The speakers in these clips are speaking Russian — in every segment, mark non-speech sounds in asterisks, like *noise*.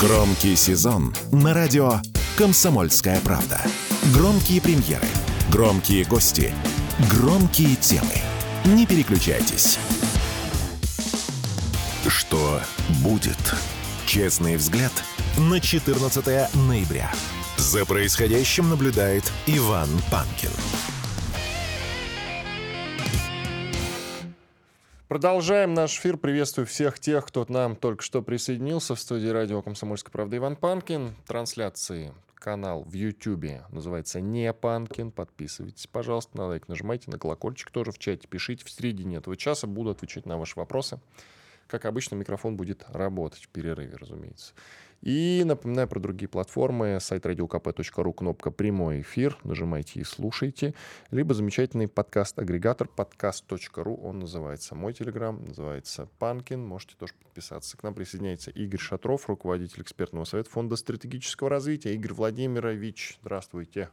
Громкий сезон на радио «Комсомольская правда». Громкие премьеры, громкие гости, громкие темы. Не переключайтесь. Что будет? Честный взгляд на 14 ноября. За происходящим наблюдает Иван Панкин. Продолжаем наш эфир. Приветствую всех тех, кто к нам только что присоединился в студии радио «Комсомольская правда» Иван Панкин. Трансляции канал в Ютьюбе называется «Не Панкин». Подписывайтесь, пожалуйста, на лайк нажимайте, на колокольчик тоже в чате пишите. В середине этого часа буду отвечать на ваши вопросы. Как обычно, микрофон будет работать в перерыве, разумеется. И напоминаю про другие платформы. Сайт radiokp.ru, кнопка «Прямой эфир». Нажимайте и слушайте. Либо замечательный подкаст-агрегатор подкаст.ру. Он называется «Мой телеграм», называется «Панкин». Можете тоже подписаться. К нам присоединяется Игорь Шатров, руководитель экспертного совета Фонда стратегического развития. Игорь Владимирович, здравствуйте.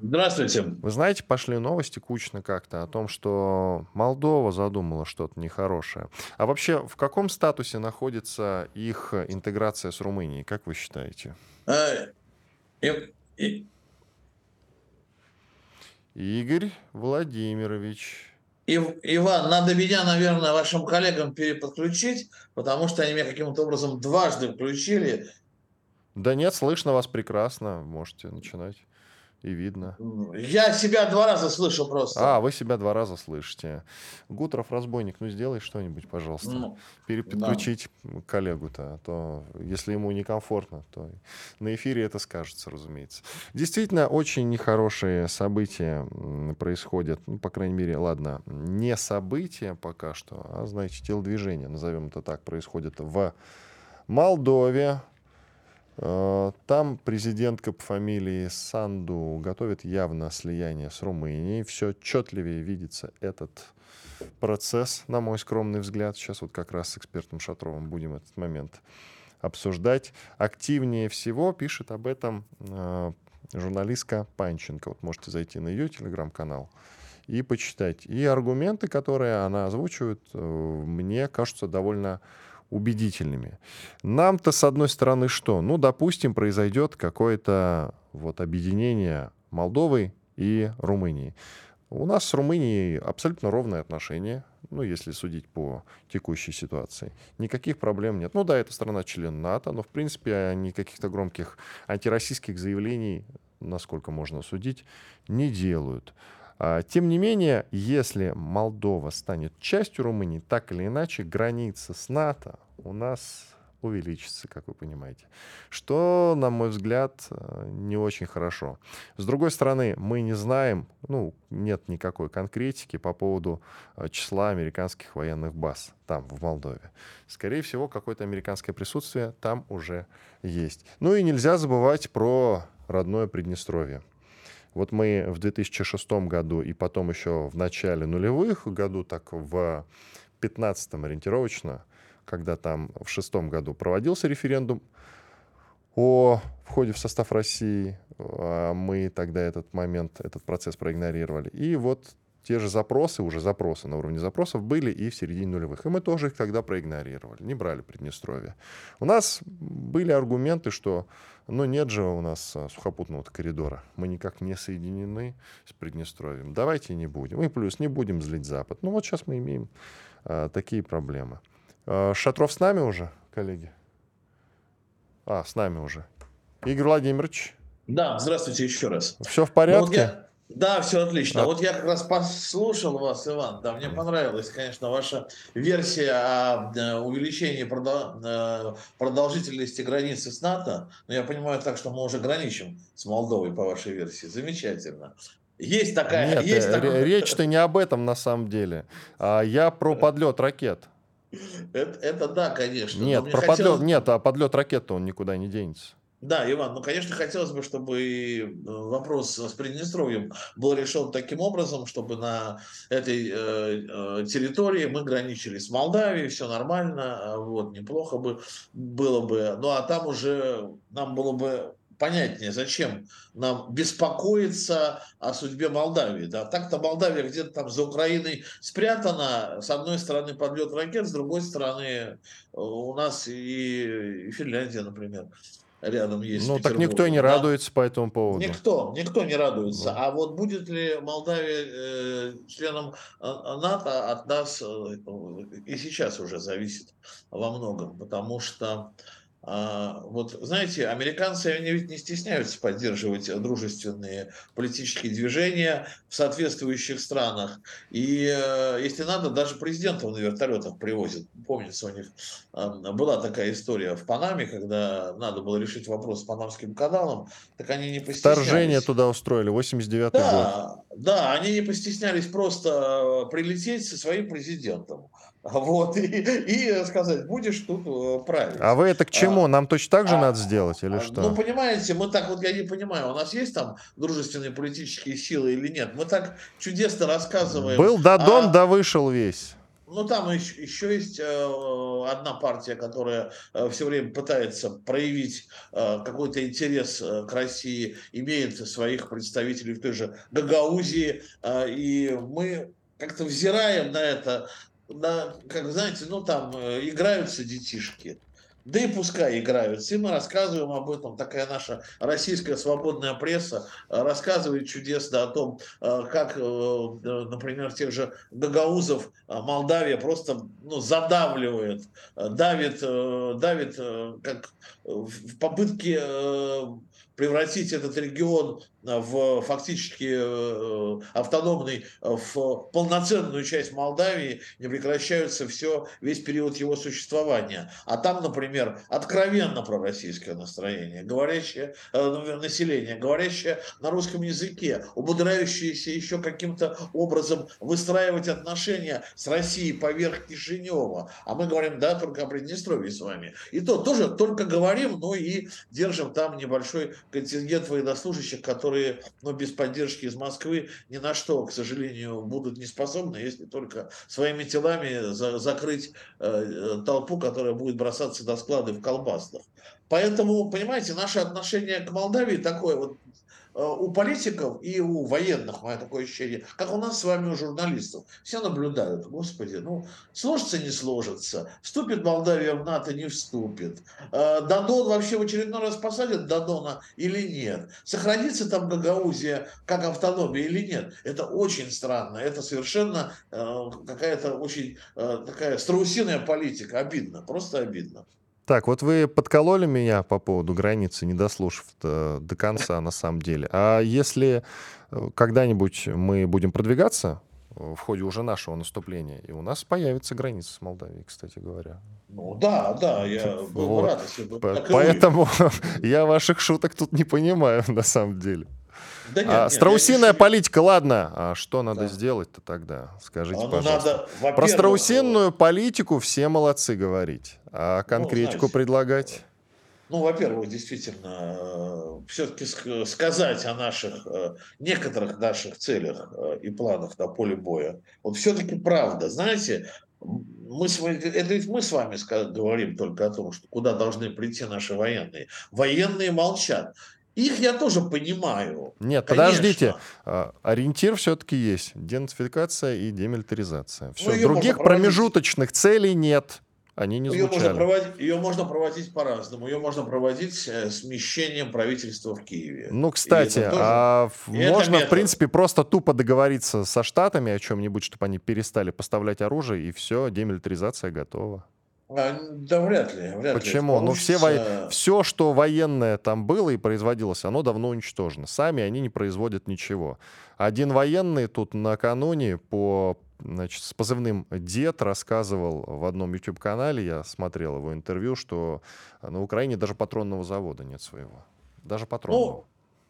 Здравствуйте. Вы знаете, пошли новости кучно как-то о том, что Молдова задумала что-то нехорошее. А вообще, в каком статусе находится их интеграция с Румынией, как вы считаете? И- и- Игорь Владимирович. Ив- Иван, надо меня, наверное, вашим коллегам переподключить, потому что они меня каким-то образом дважды включили. Да нет, слышно вас прекрасно. Можете начинать. И видно. Я себя два раза слышу просто. А, вы себя два раза слышите. Гутров, разбойник, ну сделай что-нибудь, пожалуйста. Ну, Переподключить коллегу-то, а то если ему некомфортно, то на эфире это скажется, разумеется. Действительно, очень нехорошие события происходят, ну, по крайней мере, ладно, не события пока что, а, знаете, телодвижения, назовем это так, происходят в Молдове. Э, Там президентка по фамилии Санду готовит явно слияние с Румынией. Все отчетливее видится этот процесс, на мой скромный взгляд. Сейчас вот как раз с экспертом Шатровым будем этот момент обсуждать. Активнее всего пишет об этом э, журналистка Панченко. Вот можете зайти на ее телеграм-канал и почитать. И аргументы, которые она озвучивает, э, мне кажутся довольно убедительными. Нам-то, с одной стороны, что? Ну, допустим, произойдет какое-то вот объединение Молдовы и Румынии. У нас с Румынией абсолютно ровные отношения, ну, если судить по текущей ситуации. Никаких проблем нет. Ну да, это страна-член НАТО, но, в принципе, они каких-то громких антироссийских заявлений, насколько можно судить, не делают. А, Тем не менее, если Молдова станет частью Румынии, так или иначе, граница с НАТО у нас увеличится, как вы понимаете. Что, на мой взгляд, э, не очень хорошо. С другой стороны, мы не знаем, ну, нет никакой конкретики по поводу э, числа американских военных баз там, в Молдове. Скорее всего, какое-то американское присутствие там уже есть. Ну и нельзя забывать про родное Приднестровье. Вот мы в 2006 году и потом еще в начале нулевых году, так в 15 ориентировочно, когда там в шестом году проводился референдум о входе в состав России, а мы тогда этот момент, этот процесс проигнорировали. И вот те же запросы, уже запросы на уровне запросов были и в середине нулевых. И мы тоже их тогда проигнорировали, не брали Приднестровье. У нас были аргументы, что ну нет же у нас а, сухопутного коридора, мы никак не соединены с Приднестровьем. Давайте не будем. И плюс не будем злить Запад. Ну вот сейчас мы имеем а, такие проблемы. А, Шатров с нами уже, коллеги? А, с нами уже. Игорь Владимирович, Да, здравствуйте еще раз. все в Ну, вот порядке? я- Да, все отлично. А- Вот я как раз послушал вас, Иван. Да, мне понравилась, конечно, ваша версия о э, увеличении э, продолжительности границы с НАТО. Но я понимаю так, что мы уже граничим с Молдовой по вашей версии. Замечательно. Есть такая... Нет, есть э, ре- речь-то не об этом на самом деле. А я про подлет ракет. Это, это да, конечно. но Нет, про хотелось- подлет, нет, а подлет ракет он никуда не денется. Да, Иван, ну, конечно, хотелось бы, чтобы э, вопрос с Приднестровьем был решен таким образом, чтобы на этой э, э, территории мы граничили с Молдавией, все нормально, а вот, неплохо бы было бы. Ну, а там уже нам было бы понятнее, зачем нам беспокоиться о судьбе Молдавии. Да? Так-то Молдавия где-то там за Украиной спрятана. С одной стороны подлет ракет, с другой стороны э, у нас и Финляндия, например рядом есть. Ну, так никто и не да? радуется по этому поводу. Никто, никто не радуется. Ну. А вот будет ли Молдавия э, членом э, НАТО от нас э, и сейчас уже зависит во многом, потому что вот, знаете, американцы, они ведь не стесняются поддерживать дружественные политические движения в соответствующих странах. И, э, если надо, даже президентов на вертолетах привозят. Помнится, у них была такая история в Панаме, когда надо было решить вопрос с Панамским каналом, так они не постеснялись. Вторжение туда устроили, 89-й да, год. Да, они не постеснялись просто э, прилететь со своим президентом. Вот, *laughs* и, и сказать, будешь тут э, править. А вы это к чему? А, Нам точно так же а, надо сделать или а, что? Ну, понимаете, мы так вот, я не понимаю, у нас есть там дружественные политические силы или нет? Мы так чудесно рассказываем. Был Дадон, а, да вышел весь. Ну, там еще, еще есть э, одна партия, которая э, все время пытается проявить э, какой-то интерес э, к России, имеет своих представителей в той же Гагаузии, э, и мы как-то взираем на это на, как знаете, ну там э, играются детишки. Да и пускай играются. И мы рассказываем об этом. Такая наша российская свободная пресса э, рассказывает чудесно о том, э, как, например, тех же гагаузов Молдавия просто ну, задавливает, давит, давит как в попытке превратить этот регион в фактически э, автономный, в полноценную часть Молдавии не прекращаются все, весь период его существования. А там, например, откровенно пророссийское настроение, говорящее э, население, говорящее на русском языке, умудряющееся еще каким-то образом выстраивать отношения с Россией поверх Кишинева. А мы говорим, да, только о Приднестровье с вами. И то тоже только говорим, но и держим там небольшой контингент военнослужащих, которые которые ну, без поддержки из Москвы ни на что, к сожалению, будут не способны, если только своими телами за, закрыть э, толпу, которая будет бросаться до склада в колбасных. Поэтому, понимаете, наше отношение к Молдавии такое вот Э, у политиков и у военных, мое такое ощущение, как у нас с вами, у журналистов. Все наблюдают, господи, ну, сложится, не сложится. Вступит Молдавия в НАТО, не вступит. Э, Дадон вообще в очередной раз посадят Дадона или нет? Сохранится там Гагаузия как автономия или нет? Это очень странно. Это совершенно э, какая-то очень такая страусиная политика. Обидно, просто обидно. Так, вот вы подкололи меня по поводу границы, не дослушав до, до конца на самом деле. А если э, когда-нибудь мы будем продвигаться в ходе уже нашего наступления, и у нас появится граница с Молдавией, кстати говоря. Ну да, да, я был вот. рад, если бы Поэтому *laughs* я ваших шуток тут не понимаю на самом деле. Да нет, а, нет, страусиная не... политика, ладно. А что надо да. сделать-то тогда? Скажите, ну, пожалуйста. Надо, Про страусинную политику все молодцы говорить. А ну, конкретику ну, знаете, предлагать? Ну, во-первых, действительно, э, все-таки сказать о наших, э, некоторых наших целях э, и планах на поле боя. Вот все-таки правда. Знаете, мы с это ведь мы с вами говорим только о том, что куда должны прийти наши военные. Военные молчат. Их я тоже понимаю. Нет, конечно. подождите. А, ориентир все-таки есть. Денацификация и демилитаризация. Все. Ну, Других промежуточных целей нет. Они не ее Можно проводить, ее можно проводить по-разному. Ее можно проводить э, смещением правительства в Киеве. Ну, кстати, тоже... а можно, в принципе, просто тупо договориться со Штатами о чем-нибудь, чтобы они перестали поставлять оружие, и все, демилитаризация готова. А, да вряд ли. Вряд Почему? Ли ну, все, во... все, что военное там было и производилось, оно давно уничтожено. Сами они не производят ничего. Один военный тут накануне по значит, с позывным «Дед» рассказывал в одном YouTube-канале, я смотрел его интервью, что на Украине даже патронного завода нет своего. Даже патронного. Ну,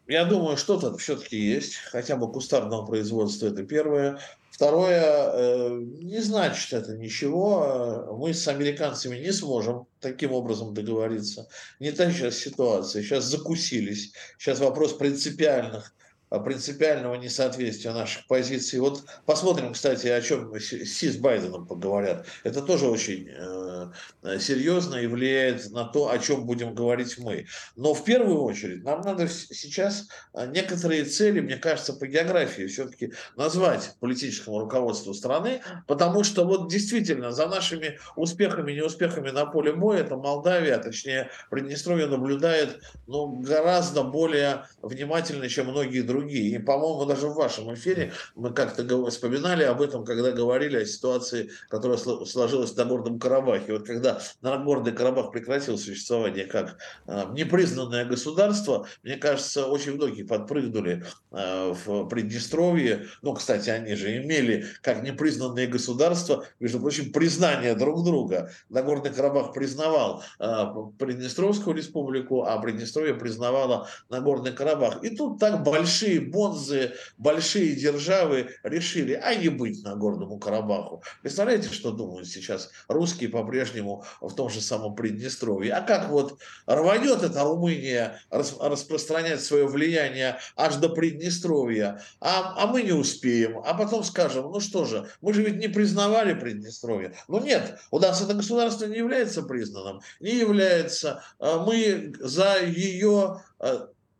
я думаю, что-то все-таки есть, хотя бы кустарного производства, это первое. Второе, э, не значит это ничего. Мы с американцами не сможем таким образом договориться. Не та сейчас ситуация. Сейчас закусились. Сейчас вопрос принципиальных принципиального несоответствия наших позиций. Вот посмотрим, кстати, о чем Си с Байденом поговорят. Это тоже очень э, серьезно и влияет на то, о чем будем говорить мы. Но в первую очередь нам надо сейчас э, некоторые цели, мне кажется, по географии все-таки назвать политическому руководству страны, потому что вот действительно за нашими успехами и неуспехами на поле боя это Молдавия, а точнее Приднестровье наблюдает ну, гораздо более внимательно, чем многие другие. И, по-моему, даже в вашем эфире мы как-то вспоминали об этом, когда говорили о ситуации, которая сложилась на Горном Карабахе. Вот когда Нагорный Карабах прекратил существование как э, непризнанное государство, мне кажется, очень многие подпрыгнули э, в Приднестровье. Ну, кстати, они же имели как непризнанные государства, между прочим, признание друг друга. Нагорный Карабах признавал э, Приднестровскую республику, а Приднестровье признавало Нагорный Карабах. И тут так большие бонзы, большие державы решили, а не быть Нагорному Карабаху. Представляете, что думают сейчас русские по-прежнему в том же самом Приднестровье? А как вот рванет эта Румыния распространять свое влияние аж до Приднестровья, а, а мы не успеем, а потом скажем, ну что же, мы же ведь не признавали Приднестровье. Ну нет, у нас это государство не является признанным, не является. А мы за ее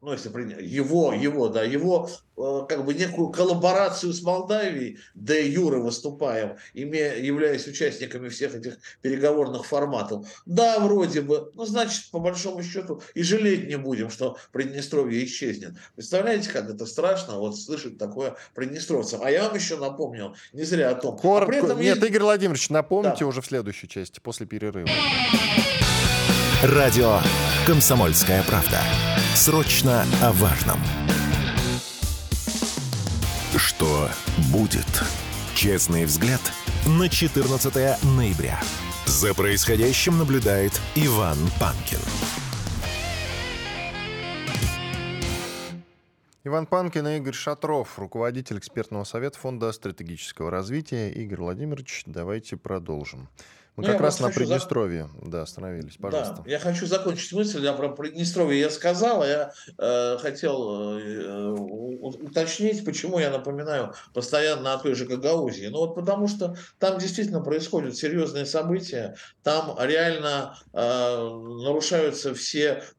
ну, если принять, его, его, да, его, э, как бы некую коллаборацию с Молдавией, де юры выступаем, имея, являясь участниками всех этих переговорных форматов. Да, вроде бы, ну, значит, по большому счету, и жалеть не будем, что Приднестровье исчезнет. Представляете, как это страшно, вот слышать такое приднестровцам. А я вам еще напомнил, не зря о том. Коротко, а этом нет, есть... Игорь Владимирович, напомните да. уже в следующей части, после перерыва. Радио «Комсомольская правда». Срочно о важном. Что будет? Честный взгляд на 14 ноября. За происходящим наблюдает Иван Панкин. Иван Панкин и Игорь Шатров, руководитель экспертного совета Фонда стратегического развития. Игорь Владимирович, давайте продолжим. Мы ну, как раз на Приднестровье, за... да, остановились, пожалуйста. Да, я хочу закончить мысль, я про Приднестровье я сказал, а я э, хотел э, уточнить, почему я напоминаю постоянно о той же Гагаузии. Ну вот потому что там действительно происходят серьезные события, там реально э, нарушаются все э,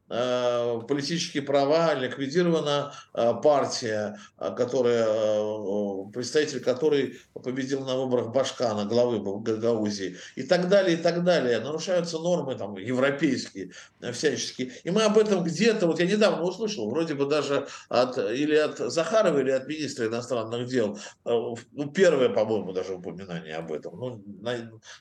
политические права, ликвидирована э, партия, э, которая, э, представитель которой победил на выборах Башкана, главы Гагаузии и так далее, и так далее. Нарушаются нормы там европейские э, всяческие. И мы об этом где-то, вот я недавно услышал, вроде бы даже от, или от Захарова, или от министра иностранных дел, э, ну, первое, по-моему, даже упоминание об этом. Ну,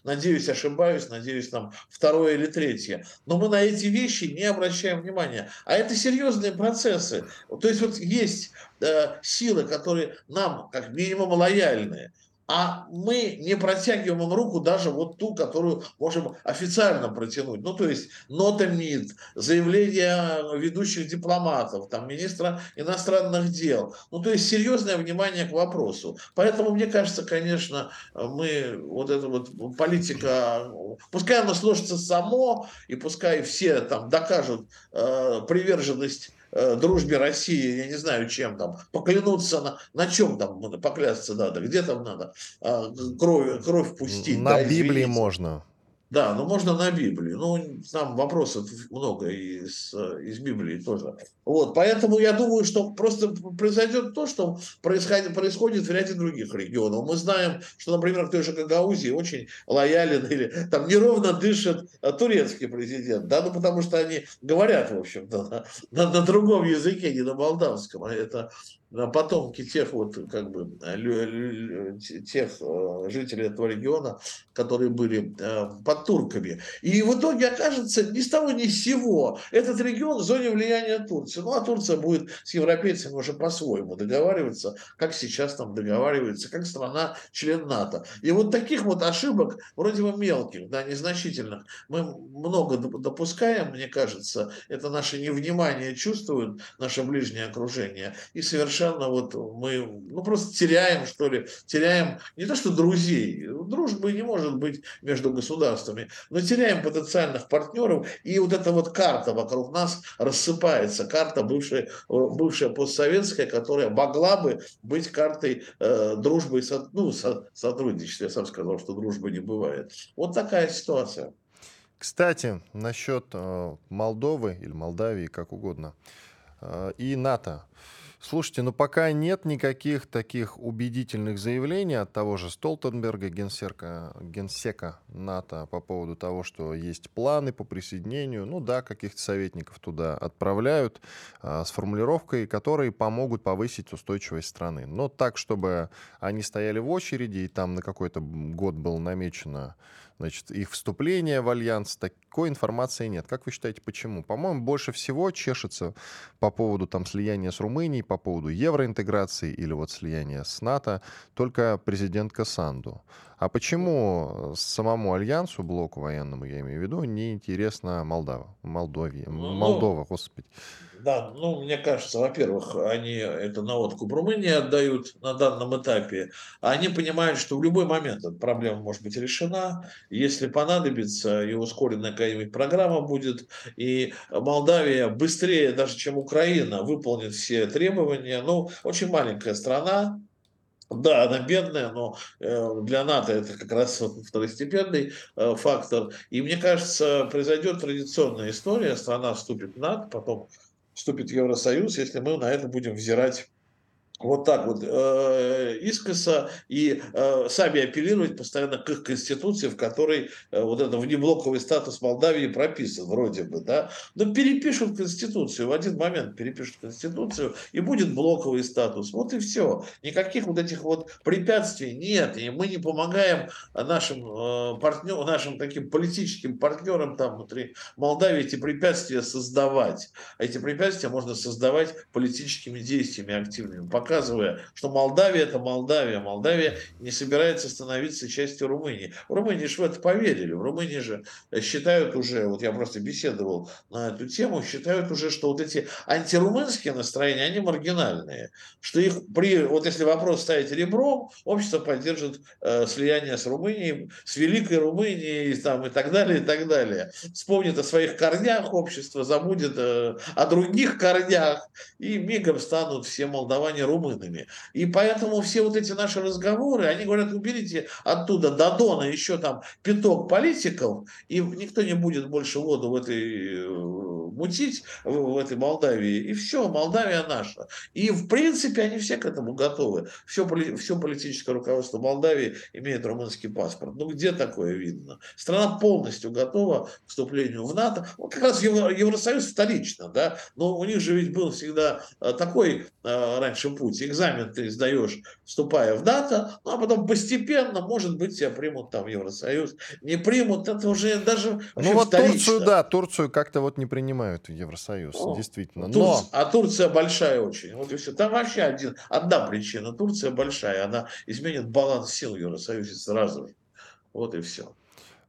надеюсь, ошибаюсь, надеюсь, там второе или третье. Но мы на эти вещи не обращаем внимания. А это серьезные процессы. То есть вот есть э, силы, которые нам как минимум лояльные а мы не протягиваем им руку даже вот ту, которую можем официально протянуть. Ну, то есть нота МИД, заявление ведущих дипломатов, там, министра иностранных дел. Ну, то есть серьезное внимание к вопросу. Поэтому, мне кажется, конечно, мы, вот эта вот политика, пускай она сложится само, и пускай все там докажут э, приверженность э, дружбе России, я не знаю, чем там, поклянуться на, на чем там поклясться надо, где там надо а, кровь, кровь пустить. На да, Библии можно. Да, ну можно на Библии. Ну, там вопросов много из, из Библии тоже. Вот, поэтому я думаю, что просто произойдет то, что происходит, происходит в ряде других регионов. Мы знаем, что, например, в той же Гагаузии очень лоялен или там неровно дышит турецкий президент, да, ну потому что они говорят, в общем-то, на, на, на другом языке, не на молдавском. А это потомки тех вот как бы тех э, жителей этого региона, которые были э, под турками. И в итоге окажется ни с того ни с сего этот регион в зоне влияния Турции. Ну а Турция будет с европейцами уже по-своему договариваться, как сейчас там договаривается, как страна член НАТО. И вот таких вот ошибок, вроде бы мелких, да, незначительных, мы много допускаем, мне кажется, это наше невнимание чувствует наше ближнее окружение и совершенно совершенно вот мы ну, просто теряем, что ли, теряем не то что друзей, дружбы не может быть между государствами, но теряем потенциальных партнеров, и вот эта вот карта вокруг нас рассыпается, карта бывшая, бывшая постсоветская, которая могла бы быть картой э, дружбы и со, ну, со, сотрудничества. Я сам сказал, что дружбы не бывает. Вот такая ситуация. Кстати, насчет э, Молдовы или Молдавии, как угодно, э, и НАТО. Слушайте, ну пока нет никаких таких убедительных заявлений от того же Столтенберга, генсека, генсека НАТО, по поводу того, что есть планы по присоединению. Ну да, каких-то советников туда отправляют а, с формулировкой, которые помогут повысить устойчивость страны. Но так, чтобы они стояли в очереди, и там на какой-то год было намечено значит, их вступление в альянс, такой информации нет. Как вы считаете, почему? По-моему, больше всего чешется по поводу там слияния с Румынией, по поводу евроинтеграции или вот слияния с НАТО только президент Касанду. А почему самому альянсу, блоку военному, я имею в виду, не интересна Молдава, Молдовия, ну, Молдова, господи? Да, ну, мне кажется, во-первых, они это наводку в Румынии отдают на данном этапе. Они понимают, что в любой момент эта проблема может быть решена. Если понадобится, и ускоренная какая-нибудь программа будет, и Молдавия быстрее даже, чем Украина, выполнит все требования. Ну, очень маленькая страна, да, она бедная, но э, для НАТО это как раз второстепенный э, фактор. И мне кажется, произойдет традиционная история, страна вступит в НАТО, потом вступит в Евросоюз, если мы на это будем взирать вот так вот э, искоса и э, сами апеллировать постоянно к их конституции, в которой э, вот этот внеблоковый статус Молдавии прописан вроде бы, да, но перепишут конституцию, в один момент перепишут конституцию и будет блоковый статус, вот и все, никаких вот этих вот препятствий нет, и мы не помогаем нашим э, партнерам, нашим таким политическим партнерам там внутри Молдавии эти препятствия создавать, а эти препятствия можно создавать политическими действиями активными, пока показывая, что Молдавия это Молдавия. Молдавия не собирается становиться частью Румынии. В Румынии же в это поверили. В Румынии же считают уже, вот я просто беседовал на эту тему, считают уже, что вот эти антирумынские настроения, они маргинальные. Что их при, вот если вопрос ставить ребром, общество поддержит э, слияние с Румынией, с Великой Румынией там, и так далее, и так далее. Вспомнит о своих корнях общество, забудет э, о других корнях, и мигом станут все молдаване румыны румынами. И поэтому все вот эти наши разговоры, они говорят, уберите оттуда до Дона еще там пяток политиков, и никто не будет больше воду в этой э, мутить в, в этой Молдавии, и все, Молдавия наша. И в принципе они все к этому готовы. Все, все политическое руководство Молдавии имеет румынский паспорт. Ну где такое видно? Страна полностью готова к вступлению в НАТО. Ну, как раз Евро, Евросоюз столично, да, но у них же ведь был всегда э, такой э, раньше путь. Экзамен ты сдаешь, вступая в НАТО, ну а потом постепенно, может быть, тебя примут там Евросоюз. Не примут, это уже даже Ну вот вторично. Турцию, да, Турцию как-то вот не принимают принимают в Евросоюз, ну, действительно. Но... Тур... А Турция большая очень. Вот и все. Там вообще один, одна причина. Турция большая, она изменит баланс сил в Евросоюзе сразу же. Вот и все.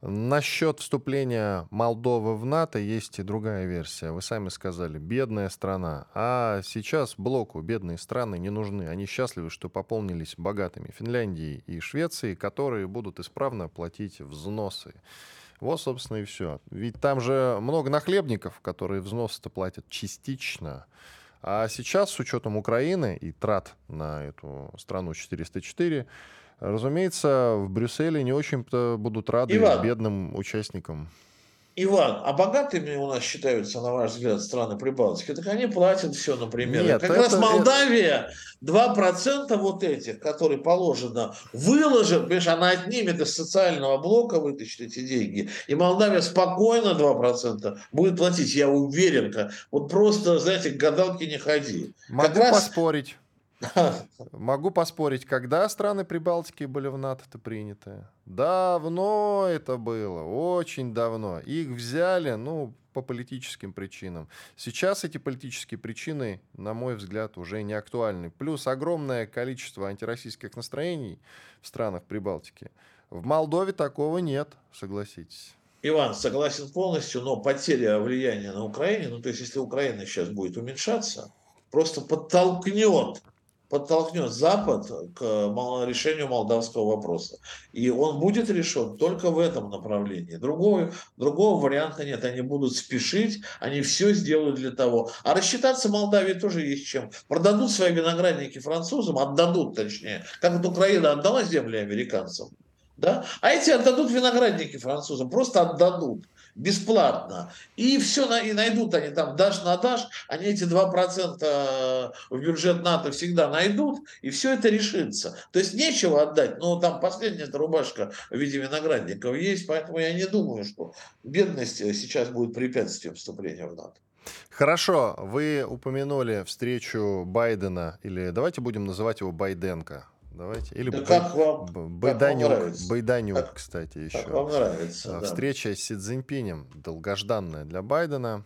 Насчет вступления Молдовы в НАТО есть и другая версия. Вы сами сказали, бедная страна. А сейчас блоку бедные страны не нужны. Они счастливы, что пополнились богатыми Финляндией и Швецией, которые будут исправно платить взносы. Вот, собственно, и все. Ведь там же много нахлебников, которые взносы-то платят частично. А сейчас, с учетом Украины и трат на эту страну 404, разумеется, в Брюсселе не очень-то будут рады Иван, бедным участникам. Иван, а богатыми у нас считаются, на ваш взгляд, страны Прибалтики? Так они платят все, например. Нет, как это, раз Молдавия это... 2% вот этих, которые положено, выложит, понимаешь, она отнимет из социального блока, вытащит эти деньги. И Молдавия спокойно 2% будет платить, я уверен. Вот просто, знаете, к гадалке не ходи. Могу как поспорить. *laughs* Могу поспорить, когда страны Прибалтики были в НАТО-то приняты? Давно это было, очень давно. Их взяли, ну, по политическим причинам. Сейчас эти политические причины, на мой взгляд, уже не актуальны. Плюс огромное количество антироссийских настроений в странах Прибалтики. В Молдове такого нет, согласитесь. Иван, согласен полностью, но потеря влияния на Украине, ну то есть если Украина сейчас будет уменьшаться, просто подтолкнет подтолкнет Запад к решению молдавского вопроса. И он будет решен только в этом направлении. Другого, другого варианта нет. Они будут спешить, они все сделают для того. А рассчитаться Молдавии тоже есть чем. Продадут свои виноградники французам, отдадут точнее. Как вот Украина отдала земли американцам. Да? А эти отдадут виноградники французам, просто отдадут бесплатно. И все, и найдут они там дашь на дашь, они эти 2% в бюджет НАТО всегда найдут, и все это решится. То есть нечего отдать, но там последняя рубашка в виде виноградников есть, поэтому я не думаю, что бедность сейчас будет препятствием вступления в НАТО. Хорошо, вы упомянули встречу Байдена, или давайте будем называть его Байденко. Давайте. Или да как вам, Байданюк, как вам Байданюк как, кстати, еще. Как вам нравится, а, Встреча да. с Си Цзиньпинем, долгожданная для Байдена.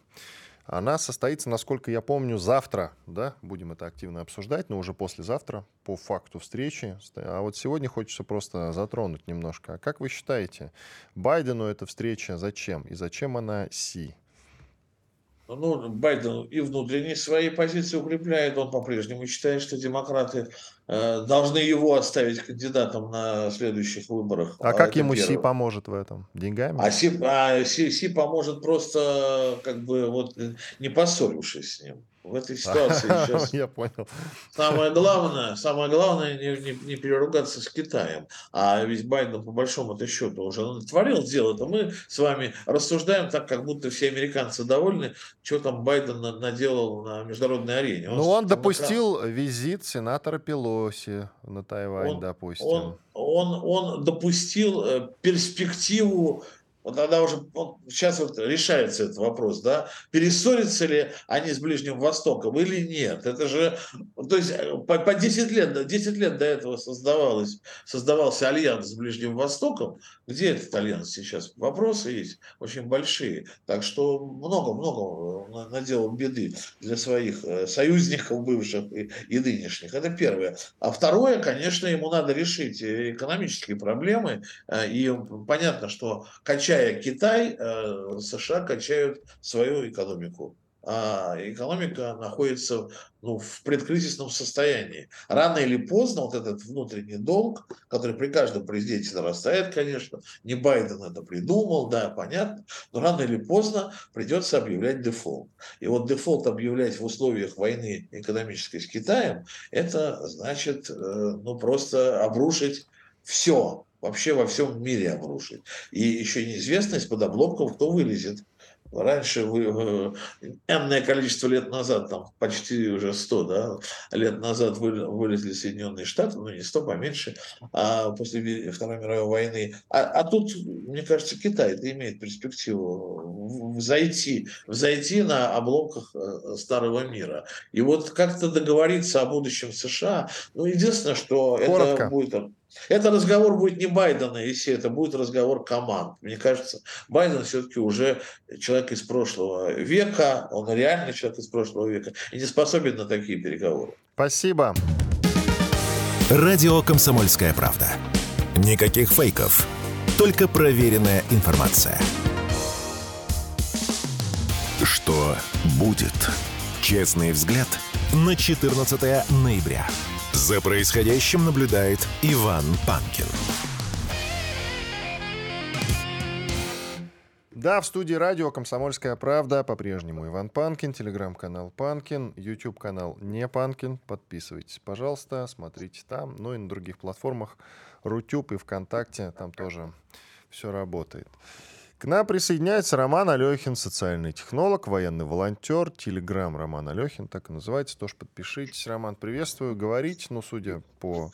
Она состоится, насколько я помню, завтра, да, будем это активно обсуждать, но уже послезавтра по факту встречи. А вот сегодня хочется просто затронуть немножко. А как вы считаете, Байдену эта встреча зачем? И зачем она Си? Ну, Байден и внутренние свои позиции укрепляет. Он по-прежнему считает, что демократы э, должны его оставить кандидатом на следующих выборах. А, а как ему первое. Си поможет в этом? Деньгами? А Си, а Си, Си поможет просто, как бы, вот, не поссорившись с ним в этой *laughs* ситуации сейчас. Я понял. Самое главное, самое главное не, не, не переругаться с Китаем. А ведь Байден по большому-то счету уже натворил дело, то мы с вами рассуждаем так, как будто все американцы довольны, что там Байден наделал на международной арене. Он, ну, он допустил на... визит сенатора Пелоси на Тайвань, он, допустим. Он, он, он допустил э, перспективу вот тогда уже вот сейчас вот решается этот вопрос, да, перессорятся ли они с Ближним Востоком или нет. Это же, то есть э, по, по 10 лет, 10 лет до этого создавалось, создавался альянс с Ближним Востоком. Где этот альянс сейчас? Вопросы есть очень большие. Так что много-много наделал беды для своих э, союзников бывших и, и нынешних. Это первое. А второе, конечно, ему надо решить экономические проблемы. Э, и понятно, что качать качая Китай, э, США качают свою экономику. А экономика находится ну, в предкризисном состоянии. Рано или поздно вот этот внутренний долг, который при каждом президенте нарастает, конечно, не Байден это придумал, да, понятно, но рано или поздно придется объявлять дефолт. И вот дефолт объявлять в условиях войны экономической с Китаем, это значит, э, ну, просто обрушить все, вообще во всем мире обрушить. И еще неизвестно из-под обломков, кто вылезет. Раньше, вы, э, энное количество лет назад, там почти уже 100 да, лет назад вылезли Соединенные Штаты, ну не 100, поменьше, а после Второй мировой войны. А, а тут, мне кажется, Китай имеет перспективу взойти, взойти на обломках э, старого мира. И вот как-то договориться о будущем США, ну единственное, что Коротко. это будет это разговор будет не Байдена, если это будет разговор команд. Мне кажется, Байден все-таки уже человек из прошлого века, он реально человек из прошлого века и не способен на такие переговоры. Спасибо. Радио «Комсомольская правда». Никаких фейков, только проверенная информация. Что будет? Честный взгляд на 14 ноября. За происходящим наблюдает Иван Панкин. Да, в студии радио «Комсомольская правда» по-прежнему Иван Панкин, телеграм-канал Панкин, YouTube-канал Не Панкин. Подписывайтесь, пожалуйста, смотрите там, ну и на других платформах Рутюб и ВКонтакте, там тоже все работает. К нам присоединяется Роман Алехин, социальный технолог, военный волонтер, телеграм Роман Алехин, так и называется. Тоже подпишитесь. Роман, приветствую. Говорить, ну, судя по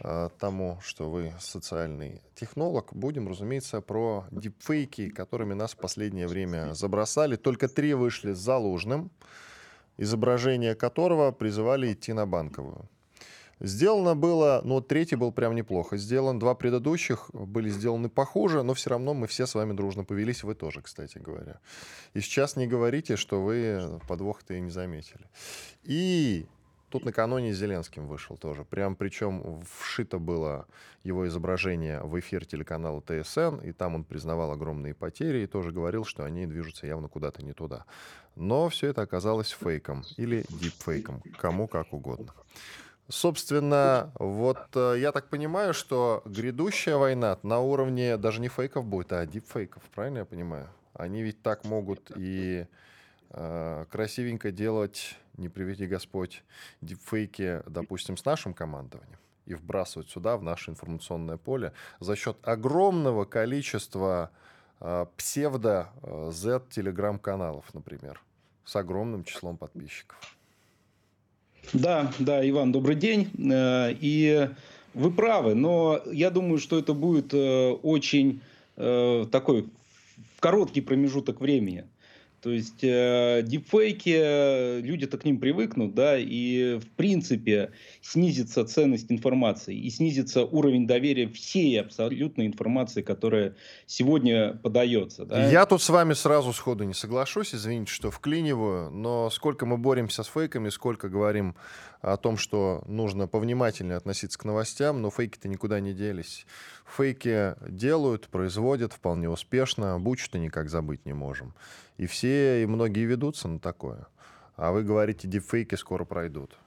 э, тому, что вы социальный технолог, будем, разумеется, про дипфейки, которыми нас в последнее время забросали. Только три вышли с заложным, изображение которого призывали идти на банковую. Сделано было, ну, третий был прям неплохо сделан. Два предыдущих были сделаны похуже, но все равно мы все с вами дружно повелись. Вы тоже, кстати говоря. И сейчас не говорите, что вы подвох-то и не заметили. И Тут накануне Зеленским вышел тоже. Прям причем вшито было его изображение в эфир телеканала ТСН, и там он признавал огромные потери и тоже говорил, что они движутся явно куда-то не туда. Но все это оказалось фейком или дипфейком, кому как угодно. Собственно, вот э, я так понимаю, что грядущая война на уровне даже не фейков будет, а дипфейков, правильно я понимаю? Они ведь так могут и э, красивенько делать, не приведи Господь, дипфейки, допустим, с нашим командованием и вбрасывать сюда, в наше информационное поле, за счет огромного количества э, псевдо-Z-телеграм-каналов, э, например, с огромным числом подписчиков. Да, да, Иван, добрый день. Э, и вы правы, но я думаю, что это будет э, очень э, такой короткий промежуток времени. То есть э, дипфейки, люди-то к ним привыкнут, да, и в принципе снизится ценность информации и снизится уровень доверия всей абсолютной информации, которая сегодня подается. Да. Я тут с вами сразу сходу не соглашусь, извините, что вклиниваю, но сколько мы боремся с фейками, сколько говорим о том, что нужно повнимательнее относиться к новостям, но фейки-то никуда не делись. Фейки делают, производят вполне успешно, бучу-то никак забыть не можем. И все, и многие ведутся на такое. А вы говорите, дипфейки скоро пройдут.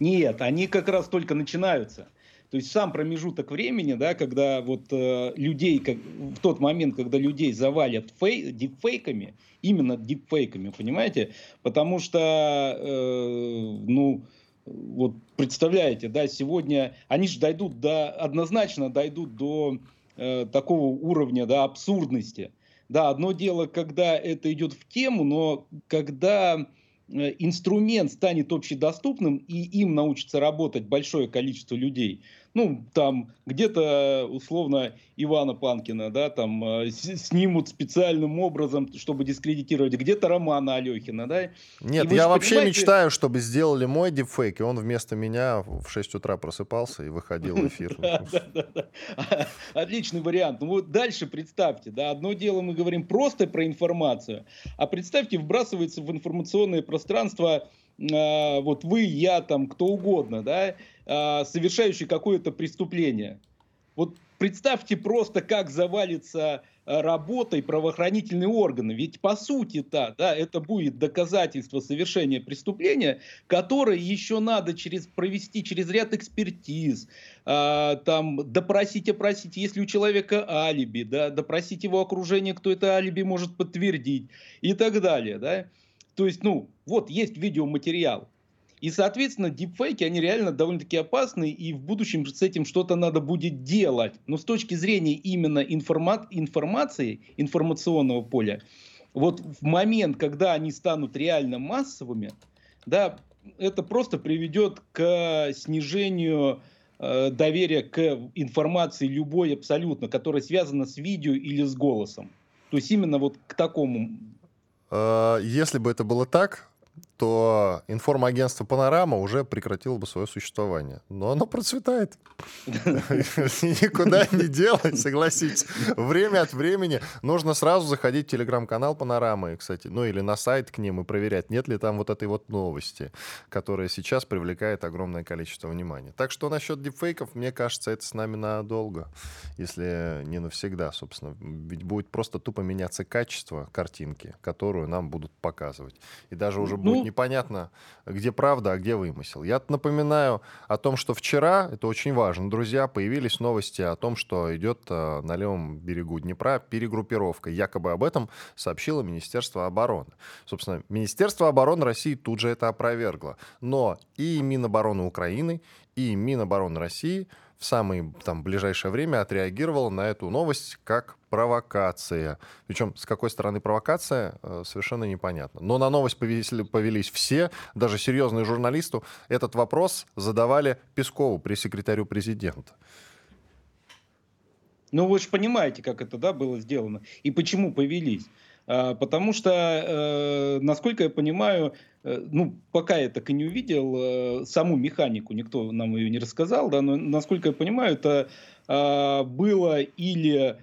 Нет, они как раз только начинаются. То есть сам промежуток времени, да, когда вот э, людей, как, в тот момент, когда людей завалят фей, дипфейками, именно дипфейками, понимаете? Потому что, э, ну, вот представляете, да, сегодня они же дойдут до, однозначно дойдут до э, такого уровня, да, абсурдности. Да, одно дело, когда это идет в тему, но когда э, инструмент станет общедоступным и им научится работать большое количество людей, ну, там, где-то, условно, Ивана Панкина, да, там, э, снимут специальным образом, чтобы дискредитировать, где-то Романа Алехина, да. Нет, я вообще понимаете... мечтаю, чтобы сделали мой дипфейк, и он вместо меня в 6 утра просыпался и выходил в эфир. *laughs* Отличный вариант. Ну вот дальше представьте, да, одно дело мы говорим просто про информацию, а представьте, вбрасывается в информационное пространство а, вот вы, я, там, кто угодно, да, а, совершающий какое-то преступление. Вот представьте просто, как завалится а, работой правоохранительные органы. Ведь по сути-то да, это будет доказательство совершения преступления, которое еще надо через, провести через ряд экспертиз, э, там, допросить, опросить, если у человека алиби, да, допросить его окружение, кто это алиби может подтвердить и так далее. Да. То есть, ну, вот есть видеоматериал. И, соответственно, дипфейки, они реально довольно-таки опасны, и в будущем с этим что-то надо будет делать. Но с точки зрения именно информа- информации, информационного поля, вот в момент, когда они станут реально массовыми, да, это просто приведет к снижению э, доверия к информации любой абсолютно, которая связана с видео или с голосом. То есть именно вот к такому если бы это было так, то информагентство «Панорама» уже прекратило бы свое существование. Но оно процветает. *laughs* Никуда не делать, согласитесь. Время от времени нужно сразу заходить в телеграм-канал «Панорамы», кстати, ну или на сайт к ним и проверять, нет ли там вот этой вот новости, которая сейчас привлекает огромное количество внимания. Так что насчет дипфейков, мне кажется, это с нами надолго, если не навсегда, собственно. Ведь будет просто тупо меняться качество картинки, которую нам будут показывать. И даже уже будет ну, непонятно, где правда, а где вымысел. Я напоминаю о том, что вчера, это очень важно, друзья, появились новости о том, что идет э, на левом берегу Днепра перегруппировка. Якобы об этом сообщило Министерство обороны. Собственно, Министерство обороны России тут же это опровергло. Но и Минобороны Украины, и Минобороны России в самое там, ближайшее время отреагировала на эту новость как провокация. Причем с какой стороны провокация, э, совершенно непонятно. Но на новость повелись, повелись все, даже серьезные журналисты. Этот вопрос задавали Пескову, пресс-секретарю президента. Ну вы же понимаете, как это да, было сделано и почему повелись. А, потому что, э, насколько я понимаю, э, ну, пока я так и не увидел саму механику, никто нам ее не рассказал, да, но, насколько я понимаю, это а, было или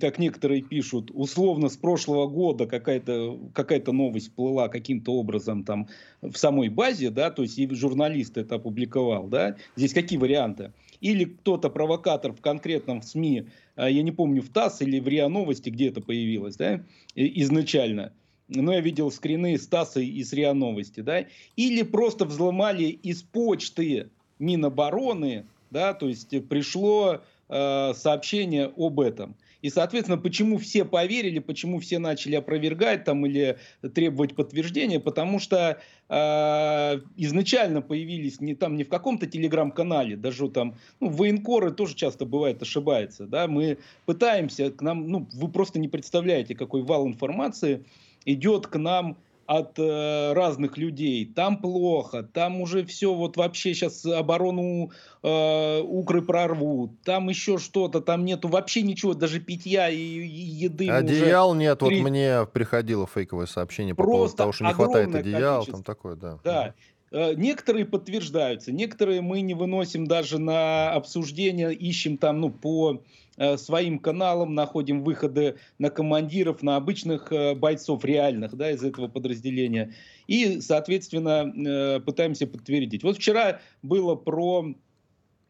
как некоторые пишут, условно с прошлого года какая-то какая новость плыла каким-то образом там в самой базе, да, то есть и журналист это опубликовал, да, здесь какие варианты? Или кто-то провокатор в конкретном СМИ, а, я не помню, в ТАСС или в РИА Новости, где это появилось, да, изначально, но я видел скрины с ТАССа и с РИА Новости, да, или просто взломали из почты Минобороны, да, то есть пришло э, сообщение об этом. И, соответственно, почему все поверили, почему все начали опровергать там или требовать подтверждения, потому что э, изначально появились не там не в каком-то телеграм-канале, даже там ну, военкоры тоже часто бывает ошибаются, да, мы пытаемся к нам, ну вы просто не представляете, какой вал информации идет к нам от э, разных людей. Там плохо, там уже все вот вообще сейчас оборону э, Укры прорвут, там еще что-то, там нету вообще ничего, даже питья и, и еды. Одеял уже нет, три... вот мне приходило фейковое сообщение по поводу того, что не хватает одеял, количество. там такое, да. Да. Э, некоторые подтверждаются, некоторые мы не выносим даже на обсуждение, ищем там, ну, по Э, своим каналам, находим выходы на командиров, на обычных э, бойцов реальных да, из этого подразделения. И, соответственно, пытаемся подтвердить. Вот вчера было про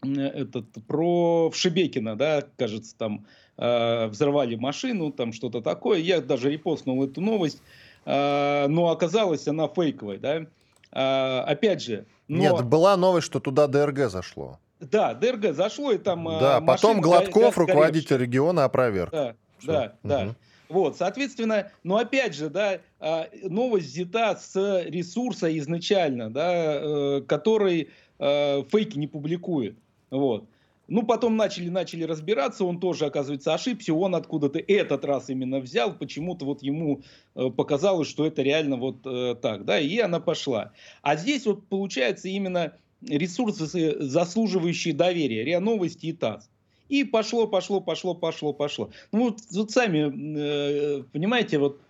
этот, про Вшибекина, да, кажется, там взорвали машину, там что-то такое. Я даже репостнул эту новость, но оказалось она фейковой, да. Опять же, но... Нет, была новость, что туда ДРГ зашло. Да, ДРГ зашло, и там... А, да, потом Гладков, руководитель региона, опроверг. Да, Все. да, угу. да. Вот, соответственно, но опять же, да, а, новость взята с ресурса изначально, да, э, который э, фейки не публикует. Вот. Ну, потом начали, начали разбираться, он тоже, оказывается, ошибся, он откуда-то этот раз именно взял, почему-то вот ему э, показалось, что это реально вот так, да, и она пошла. А здесь вот получается именно ресурсы, заслуживающие доверия, РИА Новости и ТАСС. И пошло, пошло, пошло, пошло, пошло. Ну вот, вот сами, э, понимаете, вот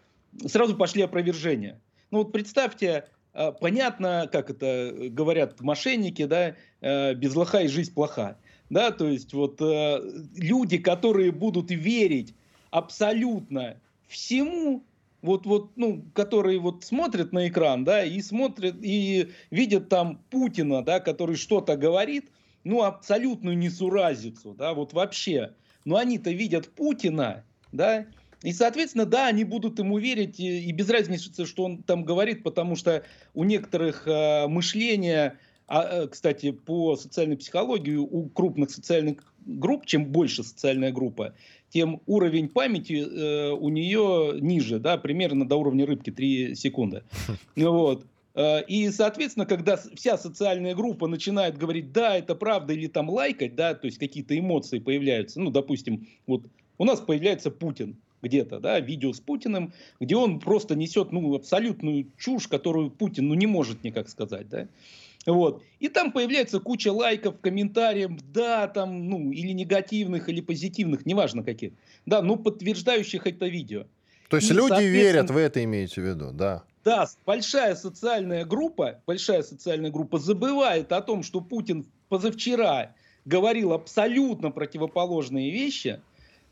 сразу пошли опровержения. Ну вот представьте, э, понятно, как это говорят мошенники, да, э, без лоха и жизнь плоха. Да, то есть вот люди, которые будут верить абсолютно всему, вот, вот, ну, которые вот смотрят на экран, да, и смотрят, и видят там Путина, да, который что-то говорит, ну, абсолютную несуразицу, да, вот вообще. Но они-то видят Путина, да, и, соответственно, да, они будут ему верить, и, и без разницы, что он там говорит, потому что у некоторых э, мышление, а, э, кстати, по социальной психологии, у крупных социальных групп, чем больше социальная группа, тем уровень памяти э, у нее ниже, да, примерно до уровня рыбки 3 секунды. *laughs* Вот. Э, и, соответственно, когда вся социальная группа начинает говорить, да, это правда, или там лайкать, да, то есть какие-то эмоции появляются, ну, допустим, вот у нас появляется Путин где-то, да, видео с Путиным, где он просто несет, ну, абсолютную чушь, которую Путин, ну, не может никак сказать, да. Вот. И там появляется куча лайков, комментариев, да, там, ну, или негативных, или позитивных, неважно каких, да, ну, подтверждающих это видео. То есть и, люди верят, вы это имеете в виду, да? Да, большая социальная группа, большая социальная группа забывает о том, что Путин позавчера говорил абсолютно противоположные вещи,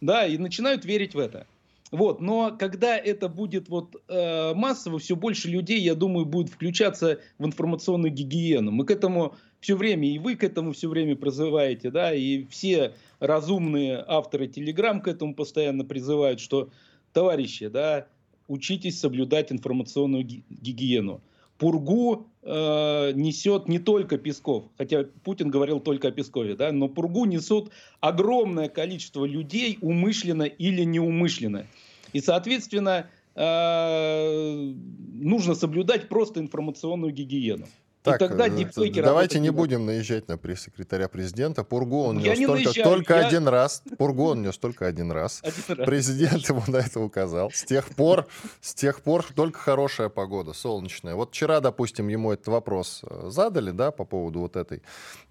да, и начинают верить в это. Вот, но когда это будет вот э, массово, все больше людей, я думаю, будет включаться в информационную гигиену. Мы к этому все время, и вы к этому все время призываете, да, и все разумные авторы Телеграм к этому постоянно призывают, что, товарищи, да, учитесь соблюдать информационную гигиену. Пургу э, несет не только Песков, хотя Путин говорил только о Пескове, да, но Пургу несут огромное количество людей умышленно или неумышленно. И, соответственно, э, нужно соблюдать просто информационную гигиену. Так, и тогда э, давайте не будем наезжать на пресс-секретаря президента. Пургу он нес только, наезжаю, только я... один раз. Пургу он нес только один раз. *laughs* один раз. Президент ему на это указал. С тех пор, с тех пор только хорошая погода, солнечная. Вот вчера, допустим, ему этот вопрос э, задали, да, по поводу вот этой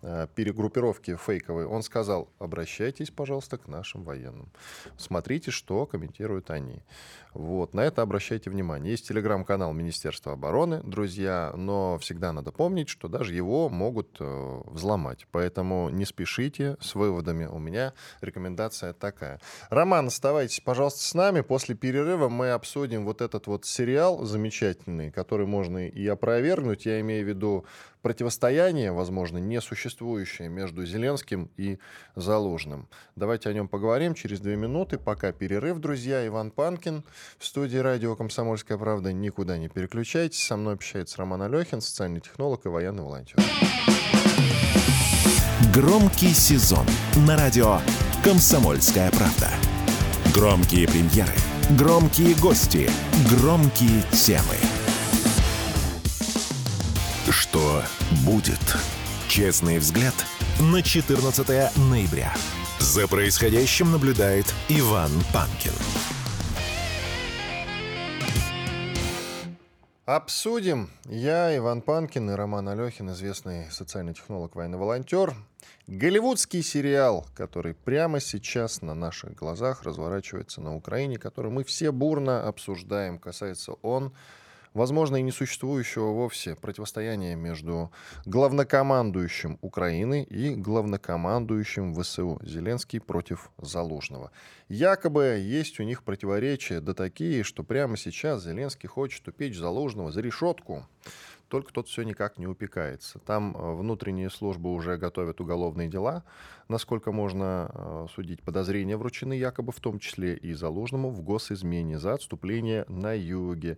э, перегруппировки фейковой. Он сказал: обращайтесь, пожалуйста, к нашим военным. Смотрите, что комментируют они. Вот, на это обращайте внимание. Есть телеграм-канал Министерства обороны, друзья, но всегда надо помнить, что даже его могут э, взломать. Поэтому не спешите с выводами. У меня рекомендация такая. Роман, оставайтесь, пожалуйста, с нами. После перерыва мы обсудим вот этот вот сериал замечательный, который можно и опровергнуть. Я имею в виду противостояние, возможно, несуществующее между Зеленским и Залужным. Давайте о нем поговорим через две минуты. Пока перерыв, друзья. Иван Панкин в студии радио «Комсомольская правда». Никуда не переключайтесь. Со мной общается Роман Алехин, социальный технолог и военный волонтер. Громкий сезон на радио «Комсомольская правда». Громкие премьеры, громкие гости, громкие темы. Что будет? Честный взгляд на 14 ноября. За происходящим наблюдает Иван Панкин. Обсудим. Я, Иван Панкин и Роман Алехин, известный социальный технолог, военный волонтер. Голливудский сериал, который прямо сейчас на наших глазах разворачивается на Украине, который мы все бурно обсуждаем. Касается он возможно, и несуществующего вовсе противостояния между главнокомандующим Украины и главнокомандующим ВСУ Зеленский против Залужного. Якобы есть у них противоречия, да такие, что прямо сейчас Зеленский хочет упечь Залужного за решетку только тот все никак не упекается. Там э, внутренние службы уже готовят уголовные дела, насколько можно э, судить. Подозрения вручены якобы в том числе и Залужному в госизмене за отступление на юге.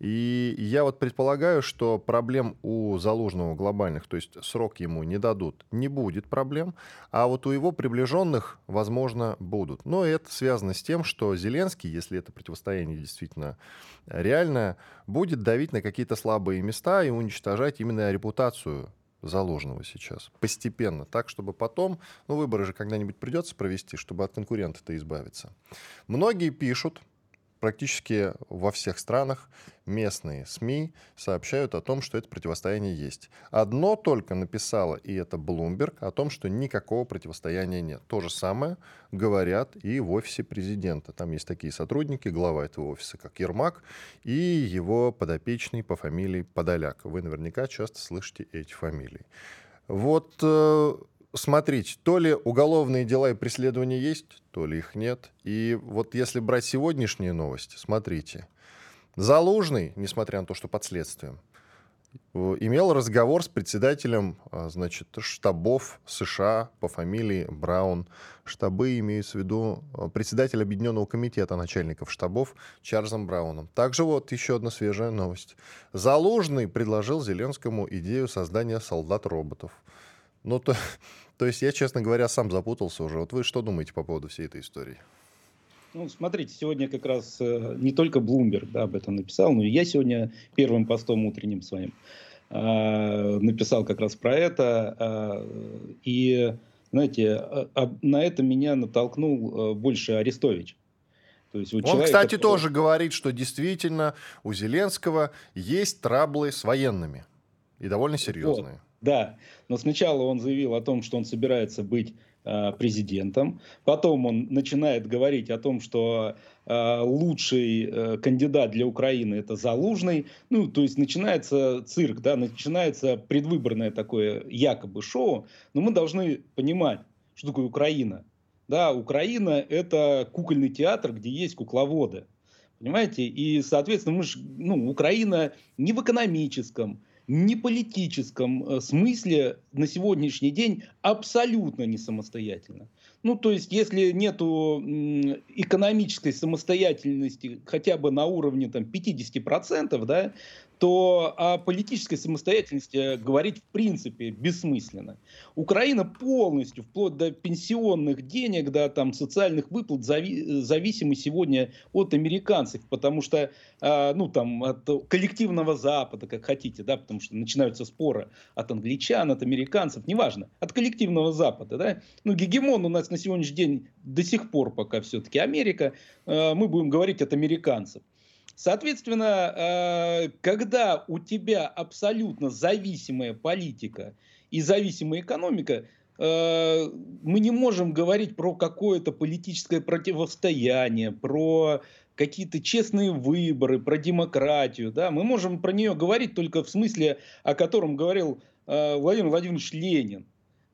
И я вот предполагаю, что проблем у Залужного глобальных, то есть срок ему не дадут, не будет проблем, а вот у его приближенных, возможно, будут. Но это связано с тем, что Зеленский, если это противостояние действительно реальное, будет давить на какие-то слабые места и уничтожать именно репутацию Залужного сейчас. Постепенно. Так, чтобы потом, ну, выборы же когда-нибудь придется провести, чтобы от конкурента-то избавиться. Многие пишут, практически во всех странах местные СМИ сообщают о том, что это противостояние есть. Одно только написало, и это Bloomberg, о том, что никакого противостояния нет. То же самое говорят и в офисе президента. Там есть такие сотрудники, глава этого офиса, как Ермак, и его подопечный по фамилии Подоляк. Вы наверняка часто слышите эти фамилии. Вот э, смотрите, то ли уголовные дела и преследования есть, то ли их нет. И вот если брать сегодняшние новости, смотрите. Залужный, несмотря на то, что под следствием, имел разговор с председателем а, значит, штабов США по фамилии Браун. Штабы имеются в виду а, председатель Объединенного комитета начальников штабов Чарльзом Брауном. Также вот еще одна свежая новость. Залужный предложил Зеленскому идею создания солдат-роботов. Ну, то, *laughs* то есть я, честно говоря, сам запутался уже. Вот вы что думаете по поводу всей этой истории? Ну, смотрите, сегодня как раз э, не только Bloomberg да, об этом написал, но и я сегодня первым постом утренним своим э, написал как раз про это. Э, и, знаете, э, на это меня натолкнул э, больше Арестович. То есть Он, человека, кстати, который... тоже говорит, что действительно у Зеленского есть траблы с военными. И довольно серьезные. Вот. Да, но сначала он заявил о том, что он собирается быть э, президентом, потом он начинает говорить о том, что э, лучший э, кандидат для Украины это Залужный, ну то есть начинается цирк, да, начинается предвыборное такое якобы шоу, но мы должны понимать, что такое Украина. Да, Украина это кукольный театр, где есть кукловоды. Понимаете? И, соответственно, мы ж, ну, Украина не в экономическом, не политическом э, смысле на сегодняшний день абсолютно не самостоятельно. Ну, то есть, если нет экономической самостоятельности хотя бы на уровне там, 50%, да, то о политической самостоятельности говорить в принципе бессмысленно. Украина полностью, вплоть до пенсионных денег, до там, социальных выплат, зави зависима сегодня от американцев, потому что э, ну, там, от коллективного Запада, как хотите, да, потому что начинаются споры от англичан, от американцев, неважно, от коллективного Запада. Да? Ну, гегемон у нас на сегодняшний день до сих пор пока все-таки Америка, э, мы будем говорить от американцев. Соответственно, э, когда у тебя абсолютно зависимая политика и зависимая экономика, э, мы не можем говорить про какое-то политическое противостояние, про какие-то честные выборы, про демократию. Да? Мы можем про нее говорить только в смысле, о котором говорил э, Владимир Владимирович Ленин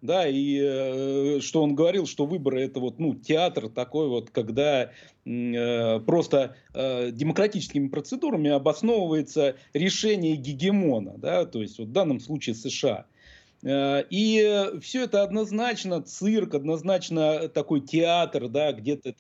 да, и э, что он говорил, что выборы это вот, ну, театр такой вот, когда э, просто э, демократическими процедурами обосновывается решение гегемона, да, то есть вот в данном случае США. Э, и все это однозначно цирк, однозначно такой театр, да, где-то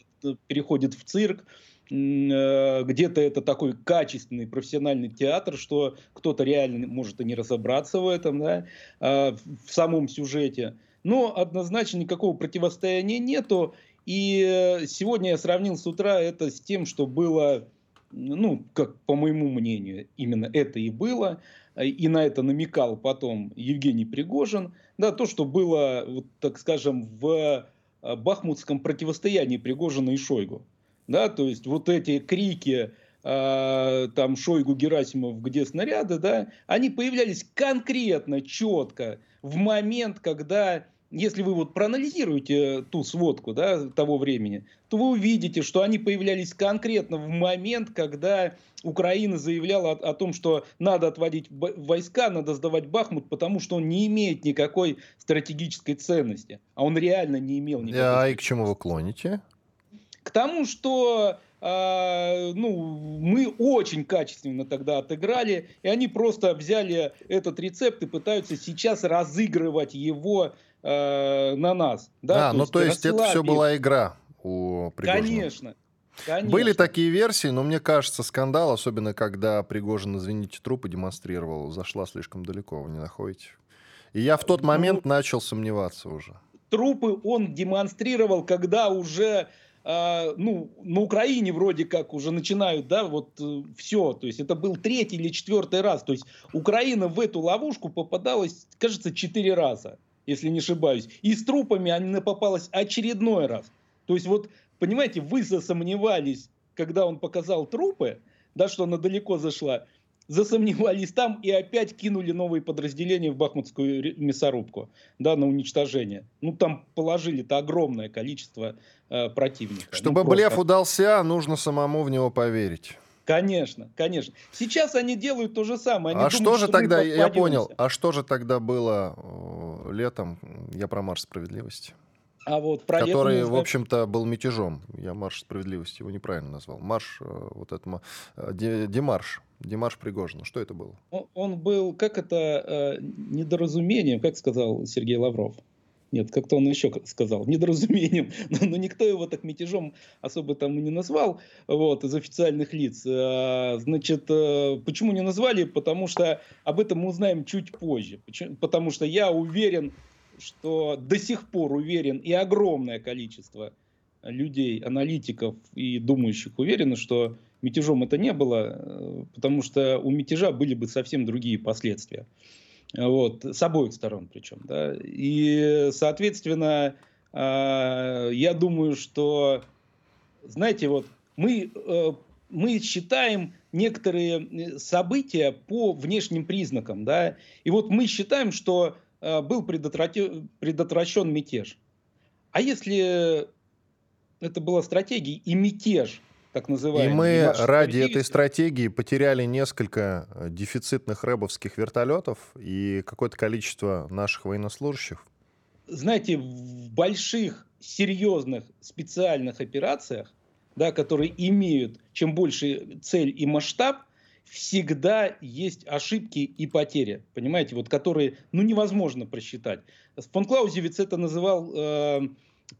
переходит в цирк, э, где-то это такой качественный профессиональный театр, что кто-то реально может и не разобраться в этом, да, а, в самом сюжете. Но однозначно никакого противостояния нету. И э, сегодня я сравнил с утра это с тем, что было, ну, как по моему мнению, именно это и было. И на это намекал потом Евгений Пригожин. Да, то, что было, вот, так скажем, в э, бахмутском противостоянии Пригожина и Шойгу. Да, то есть вот эти крики, э, там Шойгу, Герасимов, где снаряды, да, они появлялись конкретно, четко в момент, когда если вы вот проанализируете ту сводку да, того времени, то вы увидите, что они появлялись конкретно в момент, когда Украина заявляла о, о том, что надо отводить войска, надо сдавать Бахмут, потому что он не имеет никакой стратегической ценности. А он реально не имел никакой. А и к чему вы клоните? К тому, что а, ну, мы очень качественно тогда отыграли, и они просто взяли этот рецепт и пытаются сейчас разыгрывать его э, на нас. Да, а, то ну есть, то есть это все была игра у Пригожина. Конечно. Конечно. Были такие версии, но мне кажется, скандал, особенно когда Пригожин, извините, трупы демонстрировал, зашла слишком далеко, вы не находите? И я в тот ну, момент начал сомневаться уже. Трупы он демонстрировал, когда уже э, ну, на Украине вроде как уже начинают, да, вот э, все. То есть это был третий или четвертый раз. То есть Украина в эту ловушку попадалась, кажется, четыре раза если не ошибаюсь. И с трупами она попалась очередной раз. То есть вот, понимаете, вы засомневались, когда он показал трупы, да, что она далеко зашла, засомневались там и опять кинули новые подразделения в Бахмутскую мясорубку, да, на уничтожение. Ну, там положили-то огромное количество э, противника. Чтобы ну, блеф удался, нужно самому в него поверить. Конечно, конечно. Сейчас они делают то же самое. Они а думают, что же что тогда, я понял, а что же тогда было э, летом, я про марш справедливости? А вот про который, в общем-то, был мятежом. Я марш справедливости его неправильно назвал. Марш, э, вот этому, э, демарш, демарш Пригожина. Что это было? Он был, как это, недоразумением, как сказал Сергей Лавров. Нет, как-то он еще сказал, недоразумением, *laughs* но, но никто его так мятежом особо там и не назвал, вот, из официальных лиц. А, значит, э, почему не назвали? Потому что об этом мы узнаем чуть позже. Почему? Потому что я уверен, что до сих пор уверен, и огромное количество людей, аналитиков и думающих уверены, что мятежом это не было, э, потому что у мятежа были бы совсем другие последствия. Вот, с обоих сторон причем. Да? И, соответственно, а, я думаю, что, знаете, вот мы, э, мы считаем некоторые события по внешним признакам. Да? И вот мы считаем, что э, был предотвращен, предотвращен мятеж. А если это была стратегия и мятеж так называемый. И мы ради этой стратегии потеряли несколько э, дефицитных рэбовских вертолетов и какое-то количество наших военнослужащих. Знаете, в больших, серьезных, специальных операциях, да, которые имеют чем больше цель и масштаб, всегда есть ошибки и потери, понимаете, вот которые, ну, невозможно просчитать. Фон Клаузевиц это называл э,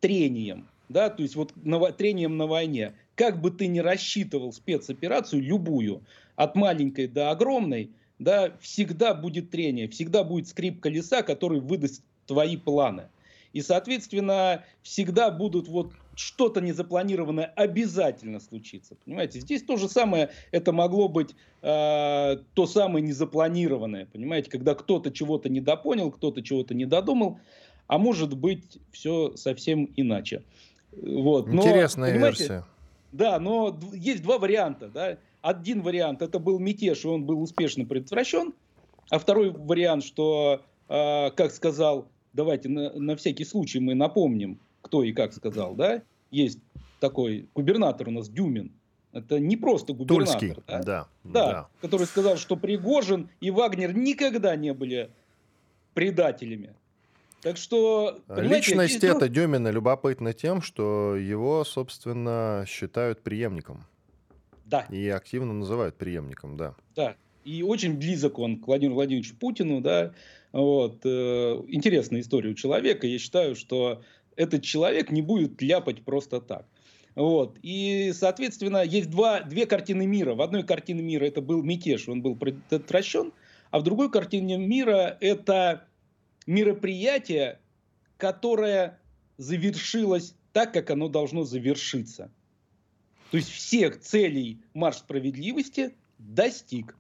трением, да, то есть вот на, трением на войне как бы ты ни рассчитывал спецоперацию, любую, от маленькой до огромной, да, всегда будет трение, всегда будет скрип колеса, который выдаст твои планы. И, соответственно, всегда будут вот что-то незапланированное обязательно случится. Понимаете, здесь то же самое, это могло быть э, то самое незапланированное, понимаете, когда кто-то чего-то недопонял, кто-то чего-то не додумал, а может быть все совсем иначе. Вот. Но, Интересная версия. Да, но есть два варианта. Да? Один вариант это был мятеж, и он был успешно предотвращен. А второй вариант, что, э, как сказал, давайте на, на всякий случай мы напомним, кто и как сказал, да, есть такой губернатор у нас Дюмин. Это не просто губернатор, Тульский, да? Да, да, да, который сказал, что Пригожин и Вагнер никогда не были предателями. Так что... Личность здесь... эта Дюмина любопытна тем, что его, собственно, считают преемником. Да. И активно называют преемником, да. Да. И очень близок он к Владимиру Владимировичу Путину, да. Вот. Э, интересная история у человека. Я считаю, что этот человек не будет ляпать просто так. Вот. И, соответственно, есть два, две картины мира. В одной картине мира это был мятеж, он был предотвращен, а в другой картине мира это мероприятие, которое завершилось так, как оно должно завершиться. То есть всех целей марш справедливости достиг.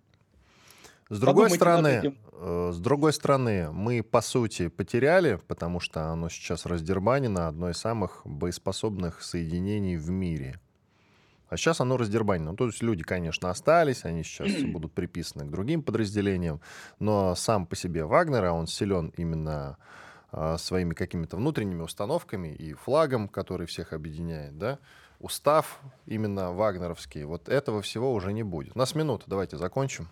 С другой стороны, э, с другой стороны, мы по сути потеряли, потому что оно сейчас раздербанено, одно из самых боеспособных соединений в мире. А сейчас оно раздербанено. Ну, то есть люди, конечно, остались, они сейчас будут приписаны к другим подразделениям, но сам по себе Вагнер, а он силен именно э, своими какими-то внутренними установками и флагом, который всех объединяет, да, устав именно вагнеровский, вот этого всего уже не будет. У нас минута, давайте закончим.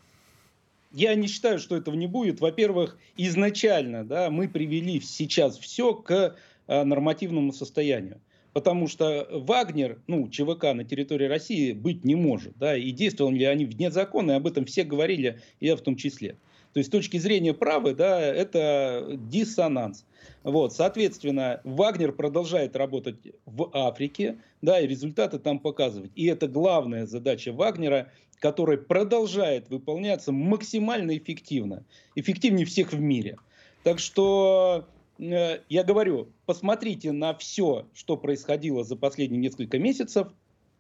Я не считаю, что этого не будет. Во-первых, изначально да, мы привели сейчас все к э, нормативному состоянию. Потому что Вагнер, ну, ЧВК на территории России быть не может. Да, и действовали ли они вне закона, и об этом все говорили, я в том числе. То есть с точки зрения права, да, это диссонанс. Вот, соответственно, Вагнер продолжает работать в Африке, да, и результаты там показывать. И это главная задача Вагнера – который продолжает выполняться максимально эффективно. Эффективнее всех в мире. Так что я говорю, посмотрите на все, что происходило за последние несколько месяцев,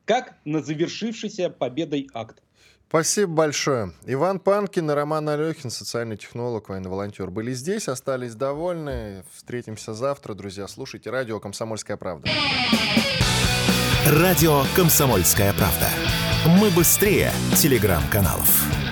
как на завершившийся победой акт. Спасибо большое. Иван Панкин и Роман Алехин, социальный технолог, военный волонтер, были здесь, остались довольны. Встретимся завтра, друзья. Слушайте радио «Комсомольская правда». Радио «Комсомольская правда». Мы быстрее телеграм-каналов.